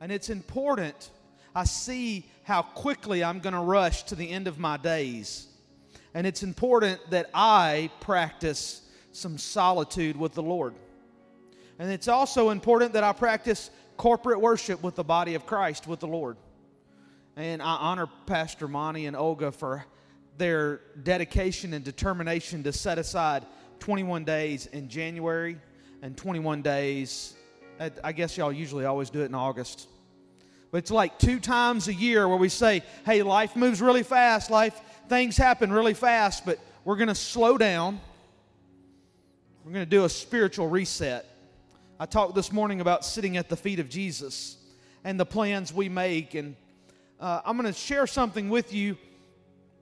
And it's important. I see how quickly I'm going to rush to the end of my days. And it's important that I practice some solitude with the Lord. And it's also important that I practice corporate worship with the body of Christ, with the Lord. And I honor Pastor Monty and Olga for their dedication and determination to set aside 21 days in January and 21 days. I guess y'all usually always do it in August. But it's like two times a year where we say, hey, life moves really fast, life, things happen really fast, but we're going to slow down. We're going to do a spiritual reset. I talked this morning about sitting at the feet of Jesus and the plans we make. And uh, I'm going to share something with you.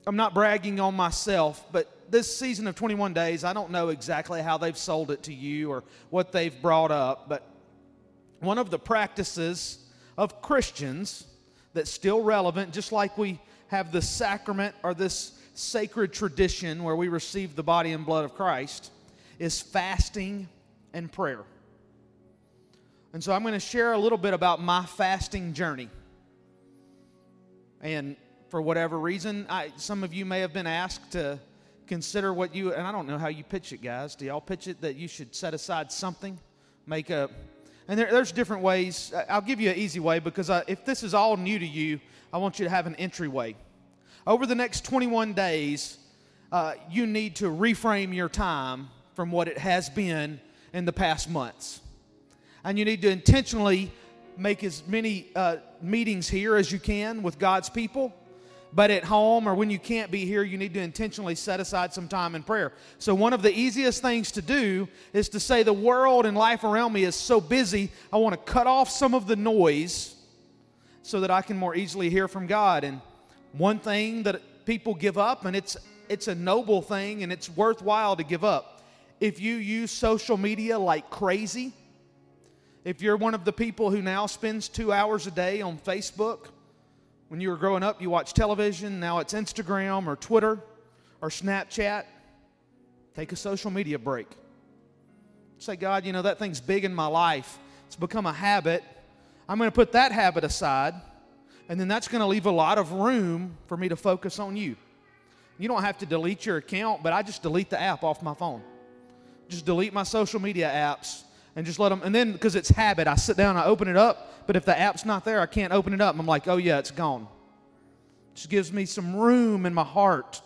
I'm not bragging on myself, but this season of 21 days, I don't know exactly how they've sold it to you or what they've brought up, but one of the practices of Christians that's still relevant, just like we have the sacrament or this sacred tradition where we receive the body and blood of Christ, is fasting and prayer. And so I'm going to share a little bit about my fasting journey. And for whatever reason, I, some of you may have been asked to consider what you, and I don't know how you pitch it, guys. Do y'all pitch it that you should set aside something? Make a, and there, there's different ways. I'll give you an easy way because I, if this is all new to you, I want you to have an entryway. Over the next 21 days, uh, you need to reframe your time from what it has been in the past months. And you need to intentionally make as many uh, meetings here as you can with God's people but at home or when you can't be here, you need to intentionally set aside some time in prayer. So, one of the easiest things to do is to say, The world and life around me is so busy, I want to cut off some of the noise so that I can more easily hear from God. And one thing that people give up, and it's, it's a noble thing and it's worthwhile to give up. If you use social media like crazy, if you're one of the people who now spends two hours a day on Facebook, when you were growing up, you watched television, now it's Instagram or Twitter or Snapchat. Take a social media break. Say, God, you know, that thing's big in my life. It's become a habit. I'm going to put that habit aside, and then that's going to leave a lot of room for me to focus on you. You don't have to delete your account, but I just delete the app off my phone. Just delete my social media apps and just let them. And then because it's habit, I sit down, I open it up. But if the app's not there, I can't open it up. I'm like, oh yeah, it's gone. It just gives me some room in my heart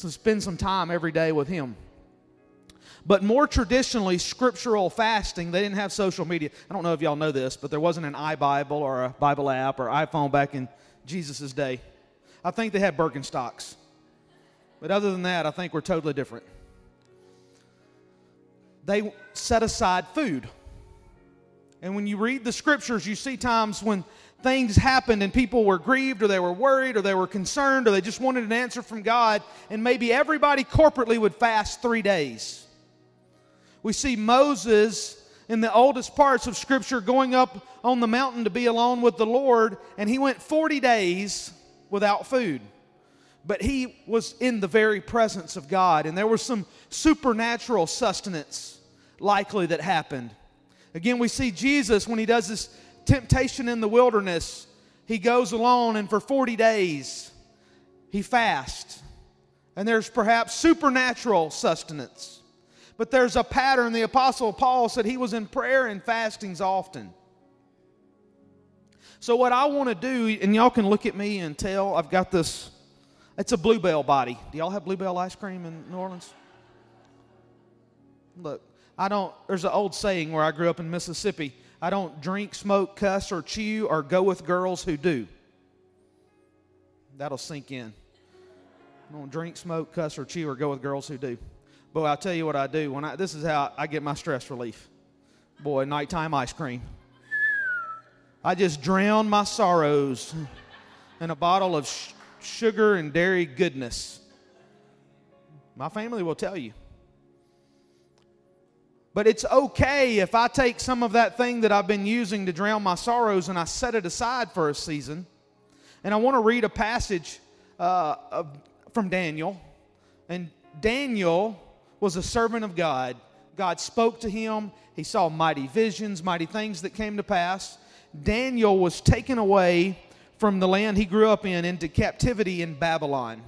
to spend some time every day with Him. But more traditionally, scriptural fasting, they didn't have social media. I don't know if y'all know this, but there wasn't an iBible or a Bible app or iPhone back in Jesus' day. I think they had Birkenstocks. But other than that, I think we're totally different they set aside food. And when you read the scriptures, you see times when things happened and people were grieved or they were worried or they were concerned or they just wanted an answer from God, and maybe everybody corporately would fast three days. We see Moses in the oldest parts of Scripture going up on the mountain to be alone with the Lord, and he went 40 days without food. But he was in the very presence of God, and there was some supernatural sustenance likely that happened. Again, we see Jesus when he does this temptation in the wilderness, he goes alone and for 40 days he fasts. And there's perhaps supernatural sustenance. But there's a pattern. The Apostle Paul said he was in prayer and fastings often. So, what I want to do, and y'all can look at me and tell, I've got this, it's a Bluebell body. Do y'all have Bluebell ice cream in New Orleans? Look, I don't, there's an old saying where I grew up in Mississippi I don't drink, smoke, cuss, or chew, or go with girls who do. That'll sink in. I don't drink, smoke, cuss, or chew, or go with girls who do. Boy, I'll tell you what I do. When I, this is how I get my stress relief. Boy, nighttime ice cream. I just drown my sorrows in a bottle of sh- sugar and dairy goodness. My family will tell you. But it's okay if I take some of that thing that I've been using to drown my sorrows and I set it aside for a season. And I want to read a passage uh, of, from Daniel. And Daniel was a servant of God. God spoke to him. He saw mighty visions, mighty things that came to pass. Daniel was taken away from the land he grew up in into captivity in Babylon.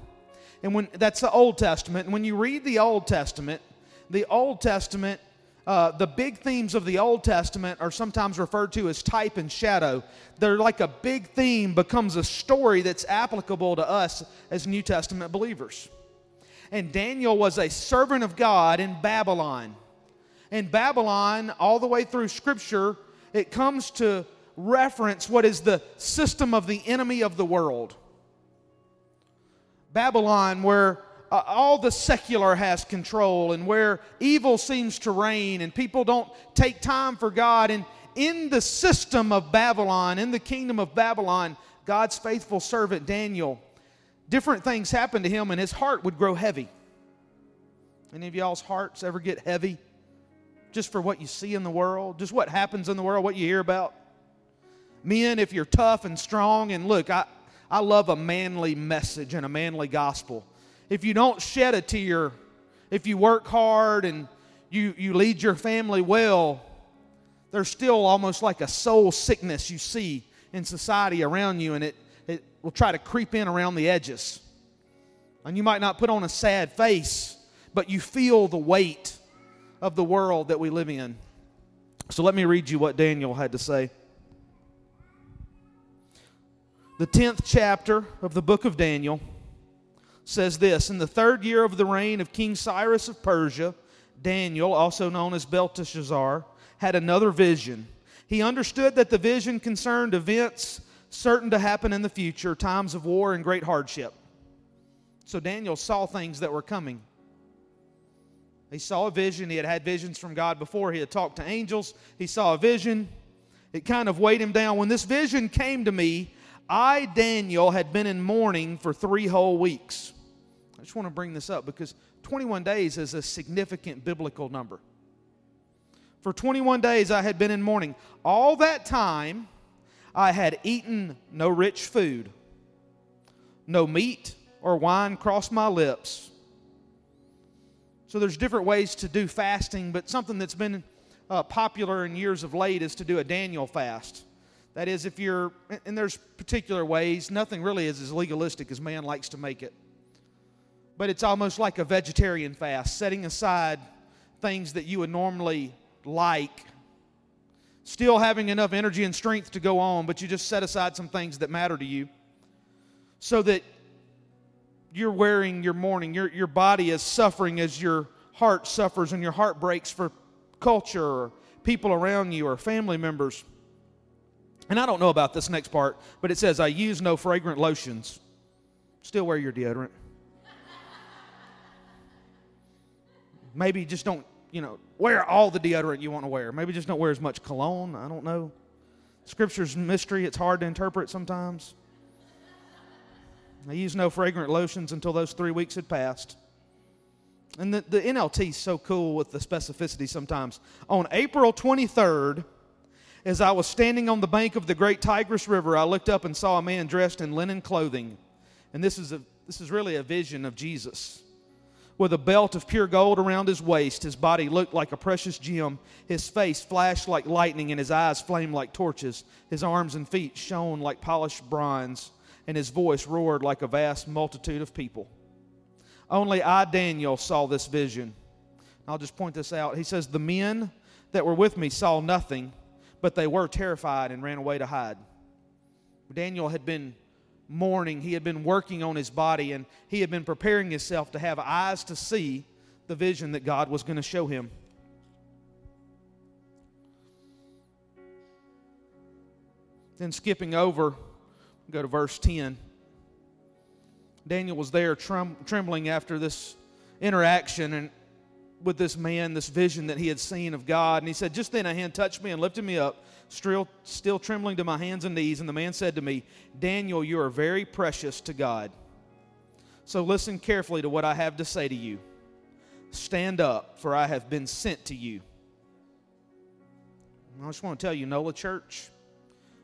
And when that's the Old Testament, and when you read the Old Testament, the Old Testament, uh, the big themes of the Old Testament are sometimes referred to as type and shadow. They're like a big theme becomes a story that's applicable to us as New Testament believers. And Daniel was a servant of God in Babylon. In Babylon, all the way through Scripture, it comes to reference what is the system of the enemy of the world. Babylon, where uh, all the secular has control and where evil seems to reign and people don't take time for God. And in the system of Babylon, in the kingdom of Babylon, God's faithful servant Daniel, different things happened to him and his heart would grow heavy. Any of y'all's hearts ever get heavy just for what you see in the world, just what happens in the world, what you hear about? Men, if you're tough and strong, and look, I, I love a manly message and a manly gospel. If you don't shed a tear, if you work hard and you, you lead your family well, there's still almost like a soul sickness you see in society around you, and it, it will try to creep in around the edges. And you might not put on a sad face, but you feel the weight of the world that we live in. So let me read you what Daniel had to say the 10th chapter of the book of Daniel says this In the third year of the reign of King Cyrus of Persia, Daniel, also known as Belteshazzar, had another vision. He understood that the vision concerned events certain to happen in the future, times of war and great hardship. So Daniel saw things that were coming. He saw a vision. He had had visions from God before. He had talked to angels. He saw a vision. It kind of weighed him down. When this vision came to me, I, Daniel, had been in mourning for three whole weeks. I just want to bring this up because 21 days is a significant biblical number. For 21 days, I had been in mourning. All that time, I had eaten no rich food, no meat or wine crossed my lips. So there's different ways to do fasting, but something that's been uh, popular in years of late is to do a Daniel fast. That is, if you're, and there's particular ways, nothing really is as legalistic as man likes to make it. But it's almost like a vegetarian fast, setting aside things that you would normally like, still having enough energy and strength to go on, but you just set aside some things that matter to you so that you're wearing your mourning. Your, your body is suffering as your heart suffers and your heart breaks for culture or people around you or family members. And I don't know about this next part, but it says, I use no fragrant lotions. Still wear your deodorant. Maybe just don't, you know, wear all the deodorant you want to wear. Maybe just don't wear as much cologne. I don't know. Scripture's mystery, it's hard to interpret sometimes. I used no fragrant lotions until those three weeks had passed. And the, the NLT is so cool with the specificity sometimes. On April 23rd, as I was standing on the bank of the great Tigris River, I looked up and saw a man dressed in linen clothing. And this is, a, this is really a vision of Jesus. With a belt of pure gold around his waist, his body looked like a precious gem. His face flashed like lightning, and his eyes flamed like torches. His arms and feet shone like polished bronze, and his voice roared like a vast multitude of people. Only I, Daniel, saw this vision. I'll just point this out. He says, The men that were with me saw nothing but they were terrified and ran away to hide. Daniel had been mourning, he had been working on his body, and he had been preparing himself to have eyes to see the vision that God was going to show him. Then, skipping over, go to verse 10. Daniel was there trem- trembling after this interaction, and with this man, this vision that he had seen of God. And he said, Just then a hand touched me and lifted me up, still, still trembling to my hands and knees. And the man said to me, Daniel, you are very precious to God. So listen carefully to what I have to say to you. Stand up, for I have been sent to you. I just want to tell you, NOLA Church,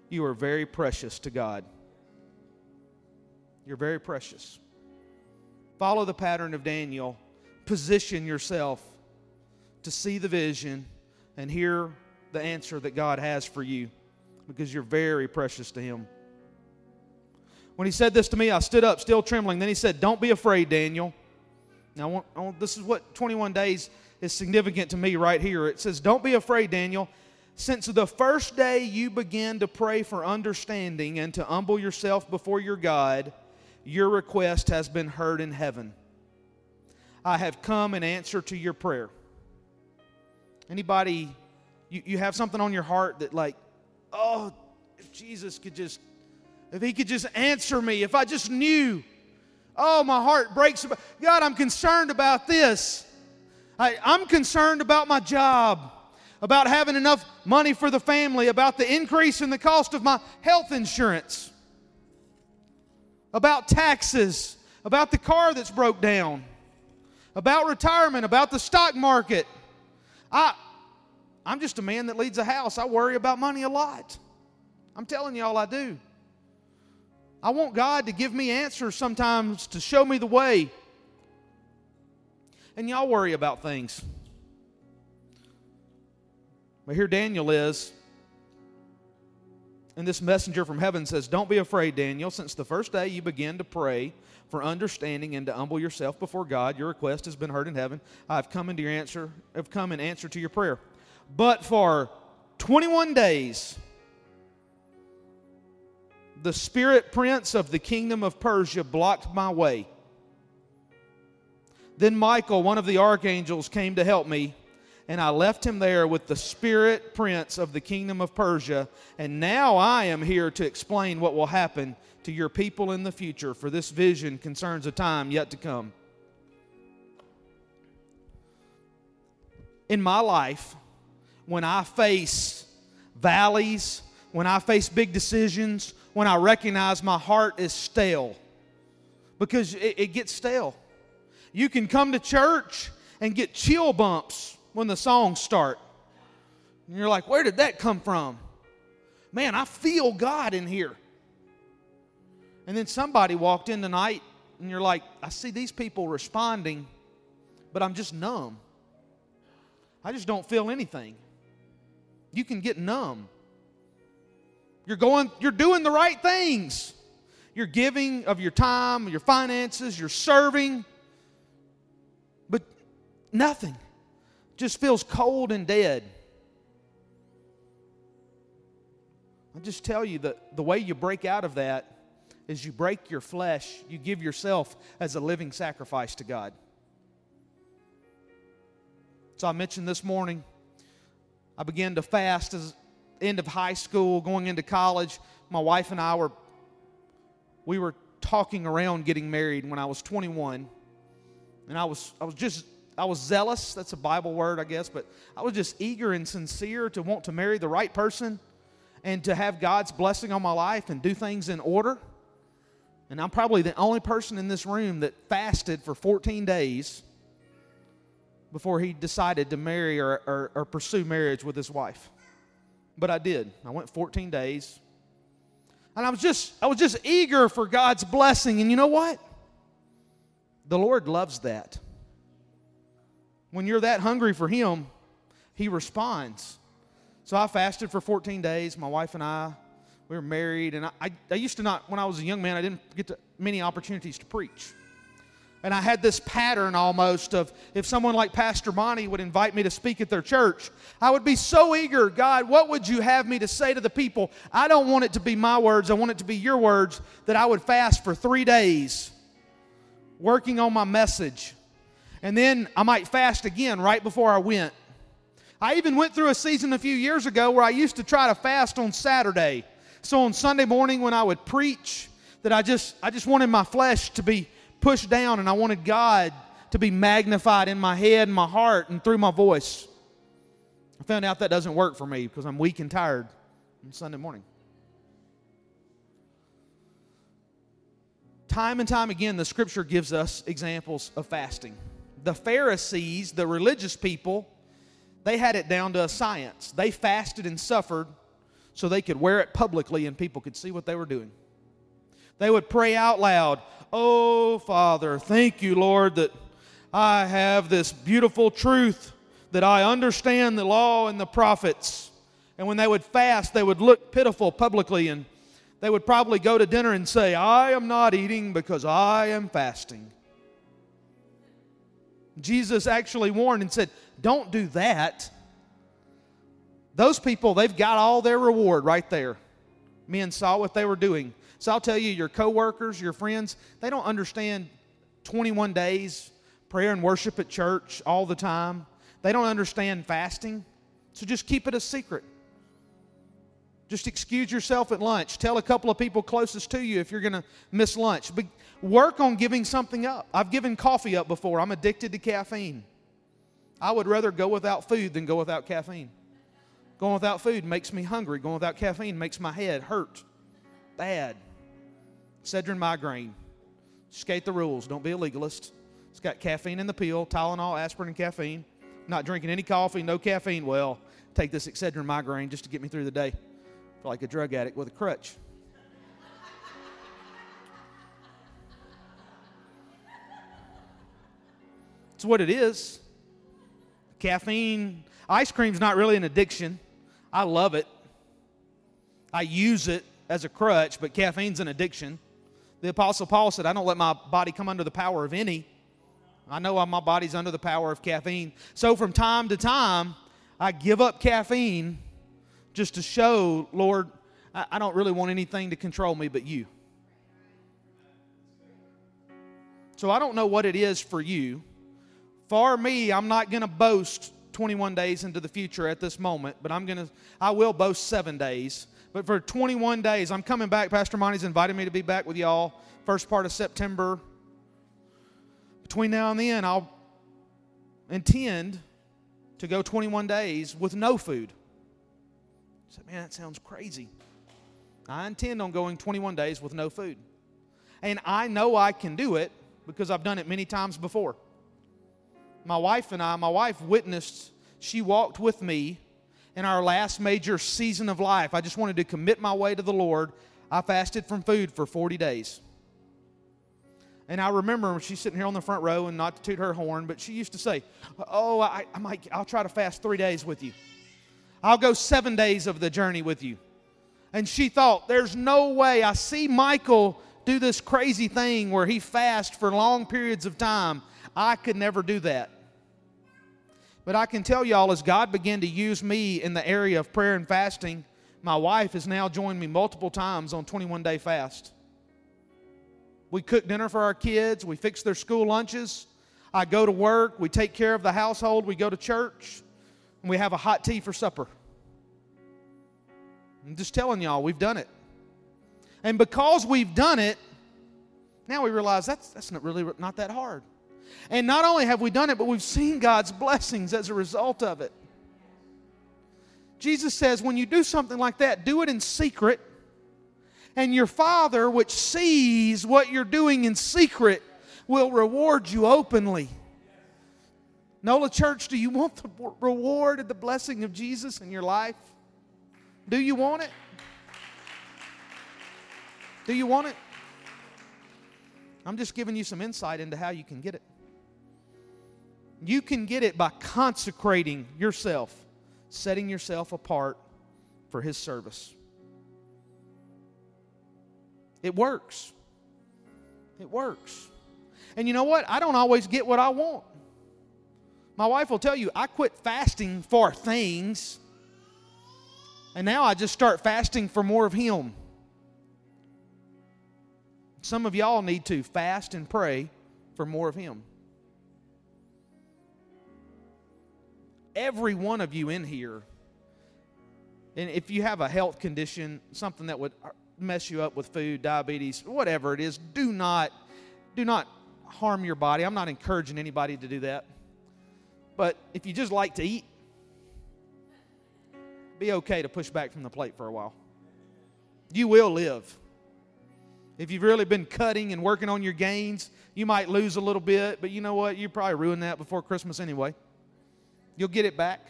you are very precious to God. You're very precious. Follow the pattern of Daniel position yourself to see the vision and hear the answer that God has for you. because you're very precious to Him. When he said this to me, I stood up, still trembling. Then he said, Don't be afraid, Daniel. Now, I want, I want, this is what 21 days is significant to me right here. It says, Don't be afraid, Daniel. Since the first day you began to pray for understanding and to humble yourself before your God, your request has been heard in heaven. I have come in answer to your prayer. Anybody, you, you have something on your heart that, like, oh, if Jesus could just, if he could just answer me, if I just knew. Oh, my heart breaks. God, I'm concerned about this. I, I'm concerned about my job, about having enough money for the family, about the increase in the cost of my health insurance, about taxes, about the car that's broke down, about retirement, about the stock market. I, I'm just a man that leads a house. I worry about money a lot. I'm telling y'all, I do. I want God to give me answers sometimes to show me the way. And y'all worry about things. But here Daniel is. And this messenger from heaven says, Don't be afraid, Daniel. Since the first day you began to pray for understanding and to humble yourself before God, your request has been heard in heaven. I've come into your answer, I've come in answer to your prayer. But for 21 days, the spirit prince of the kingdom of Persia blocked my way. Then Michael, one of the archangels, came to help me, and I left him there with the spirit prince of the kingdom of Persia. And now I am here to explain what will happen to your people in the future, for this vision concerns a time yet to come. In my life, when I face valleys, when I face big decisions, when I recognize my heart is stale. Because it, it gets stale. You can come to church and get chill bumps when the songs start. And you're like, where did that come from? Man, I feel God in here. And then somebody walked in tonight and you're like, I see these people responding, but I'm just numb. I just don't feel anything. You can get numb. You're going, you're doing the right things. You're giving of your time, your finances, you're serving, but nothing. Just feels cold and dead. I just tell you that the way you break out of that is you break your flesh, you give yourself as a living sacrifice to God. So I mentioned this morning, I began to fast as end of high school, going into college, my wife and I were we were talking around getting married when I was 21. And I was I was just I was zealous, that's a Bible word, I guess, but I was just eager and sincere to want to marry the right person and to have God's blessing on my life and do things in order. And I'm probably the only person in this room that fasted for 14 days before he decided to marry or, or, or pursue marriage with his wife but I did. I went 14 days. And I was just I was just eager for God's blessing and you know what? The Lord loves that. When you're that hungry for him, he responds. So I fasted for 14 days. My wife and I, we were married, and I, I, I used to not, when I was a young man, I didn't get to, many opportunities to preach. And I had this pattern almost of if someone like Pastor Monty would invite me to speak at their church, I would be so eager, God, what would you have me to say to the people? I don't want it to be my words, I want it to be your words, that I would fast for three days working on my message. And then I might fast again right before I went. I even went through a season a few years ago where I used to try to fast on Saturday. So on Sunday morning when I would preach, that I just I just wanted my flesh to be pushed down, and I wanted God to be magnified in my head and my heart and through my voice. I found out that doesn't work for me because I'm weak and tired on Sunday morning. Time and time again, the scripture gives us examples of fasting. The Pharisees, the religious people, they had it down to a science. They fasted and suffered so they could wear it publicly and people could see what they were doing. They would pray out loud, Oh, Father, thank you, Lord, that I have this beautiful truth, that I understand the law and the prophets, And when they would fast, they would look pitiful publicly and they would probably go to dinner and say, I am not eating because I am fasting. Jesus actually warned and said, Don't do that. Those people, they've got all their reward right there. Men saw what they were doing. So I'll tell you, your coworkers, your friends, they don't understand 21 days prayer and worship at church all the time. They don't understand fasting. So just keep it a secret. Just excuse yourself at lunch. Tell a couple of people closest to you if you're going to miss lunch. But work on giving something up. I've given coffee up before. I'm addicted to caffeine. I would rather go without food than go without caffeine. Going without food makes me hungry. Going without caffeine makes my head hurt. Bad. Excedrin migraine. Skate the rules. Don't be a legalist. It's got caffeine in the pill, Tylenol, aspirin, and caffeine. Not drinking any coffee, no caffeine. Well, take this Excedrin migraine just to get me through the day. Like a drug addict with a crutch. It's what it is. Caffeine, ice cream's not really an addiction. I love it. I use it as a crutch, but caffeine's an addiction. The Apostle Paul said, I don't let my body come under the power of any. I know my body's under the power of caffeine. So from time to time, I give up caffeine just to show, Lord, I don't really want anything to control me but you. So I don't know what it is for you. For me, I'm not going to boast 21 days into the future at this moment, but I'm going to, I will boast seven days. But for 21 days, I'm coming back. Pastor Monty's invited me to be back with y'all first part of September. Between now and then, I'll intend to go 21 days with no food. Said, man, that sounds crazy. I intend on going 21 days with no food. And I know I can do it because I've done it many times before my wife and I, my wife witnessed, she walked with me in our last major season of life. I just wanted to commit my way to the Lord. I fasted from food for 40 days. And I remember she's sitting here on the front row, and not to toot her horn, but she used to say, "Oh, I, I might, I'll try to fast three days with you. I'll go seven days of the journey with you." And she thought, "There's no way. I see Michael do this crazy thing where he fasts for long periods of time. I could never do that." But I can tell y'all, as God began to use me in the area of prayer and fasting, my wife has now joined me multiple times on 21 day fast. We cook dinner for our kids, we fix their school lunches. I go to work, we take care of the household, we go to church, and we have a hot tea for supper. I'm just telling y'all, we've done it. And because we've done it, now we realize that's, that's not really not that hard. And not only have we done it, but we've seen God's blessings as a result of it. Jesus says, when you do something like that, do it in secret. And your Father, which sees what you're doing in secret, will reward you openly. Nola Church, do you want the reward and the blessing of Jesus in your life? Do you want it? Do you want it? I'm just giving you some insight into how you can get it. You can get it by consecrating yourself, setting yourself apart for His service. It works. It works. And you know what? I don't always get what I want. My wife will tell you, I quit fasting for things, and now I just start fasting for more of Him. Some of y'all need to fast and pray for more of Him. every one of you in here, and if you have a health condition, something that would mess you up with food, diabetes, whatever it is, do not do not harm your body. I'm not encouraging anybody to do that. But if you just like to eat, be okay to push back from the plate for a while. You will live. If you've really been cutting and working on your gains, you might lose a little bit, but you know what? You probably ruin that before Christmas anyway. You'll get it back.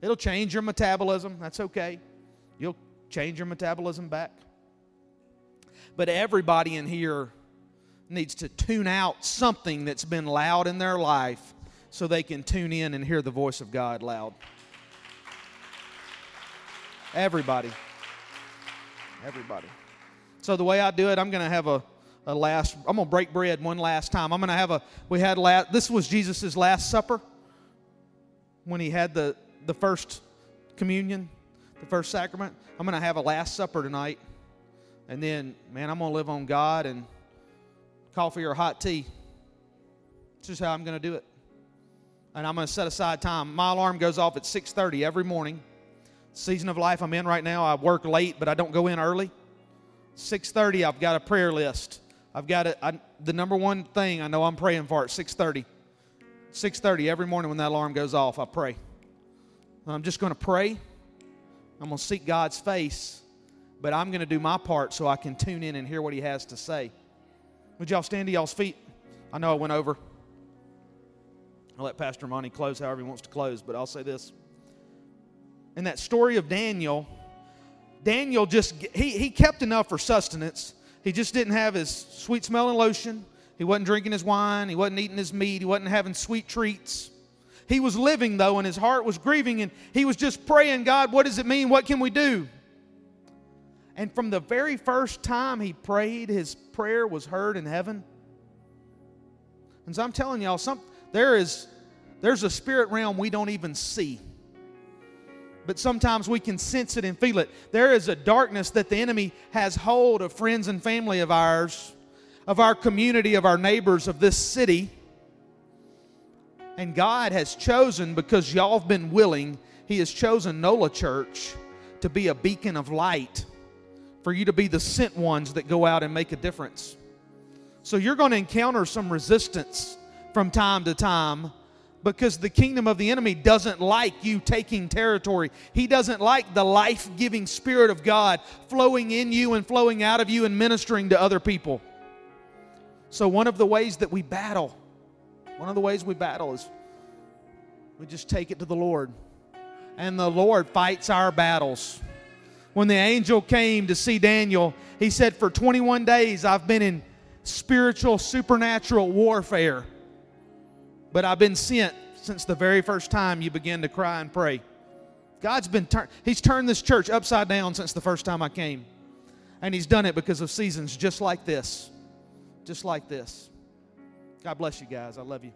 It'll change your metabolism. That's okay. You'll change your metabolism back. But everybody in here needs to tune out something that's been loud in their life so they can tune in and hear the voice of God loud. Everybody. Everybody. So the way I do it, I'm going to have a, a last, I'm going to break bread one last time. I'm going to have a, we had last, this was Jesus' last supper when he had the, the first communion, the first sacrament. I'm going to have a last supper tonight. And then, man, I'm going to live on God and coffee or hot tea. This is how I'm going to do it. And I'm going to set aside time. My alarm goes off at 6:30 every morning. Season of life I'm in right now, I work late, but I don't go in early. 6:30, I've got a prayer list. I've got it. The number one thing I know I'm praying for at 6:30. 6:30 every morning when that alarm goes off, I pray. I'm just going to pray. I'm going to seek God's face, but I'm going to do my part so I can tune in and hear what He has to say. Would y'all stand to y'all's feet? I know I went over. I'll let Pastor Monty close however he wants to close, but I'll say this. In that story of Daniel, Daniel just he, he kept enough for sustenance. He just didn't have his sweet smelling lotion. He wasn't drinking his wine. He wasn't eating his meat. He wasn't having sweet treats. He was living though, and his heart was grieving, and he was just praying, God, what does it mean? What can we do? And from the very first time he prayed, his prayer was heard in heaven. And so I'm telling y'all, some, there is there's a spirit realm we don't even see. But sometimes we can sense it and feel it. There is a darkness that the enemy has hold of friends and family of ours, of our community, of our neighbors, of this city. And God has chosen, because y'all have been willing, He has chosen NOLA Church to be a beacon of light, for you to be the sent ones that go out and make a difference. So you're going to encounter some resistance from time to time because the kingdom of the enemy doesn't like you taking territory. He doesn't like the life giving Spirit of God flowing in you and flowing out of you and ministering to other people. So, one of the ways that we battle, one of the ways we battle is we just take it to the Lord. And the Lord fights our battles. When the angel came to see Daniel, he said, For 21 days I've been in spiritual, supernatural warfare. But I've been sent since the very first time you began to cry and pray. God's been turned, He's turned this church upside down since the first time I came. And He's done it because of seasons just like this. Just like this. God bless you guys. I love you.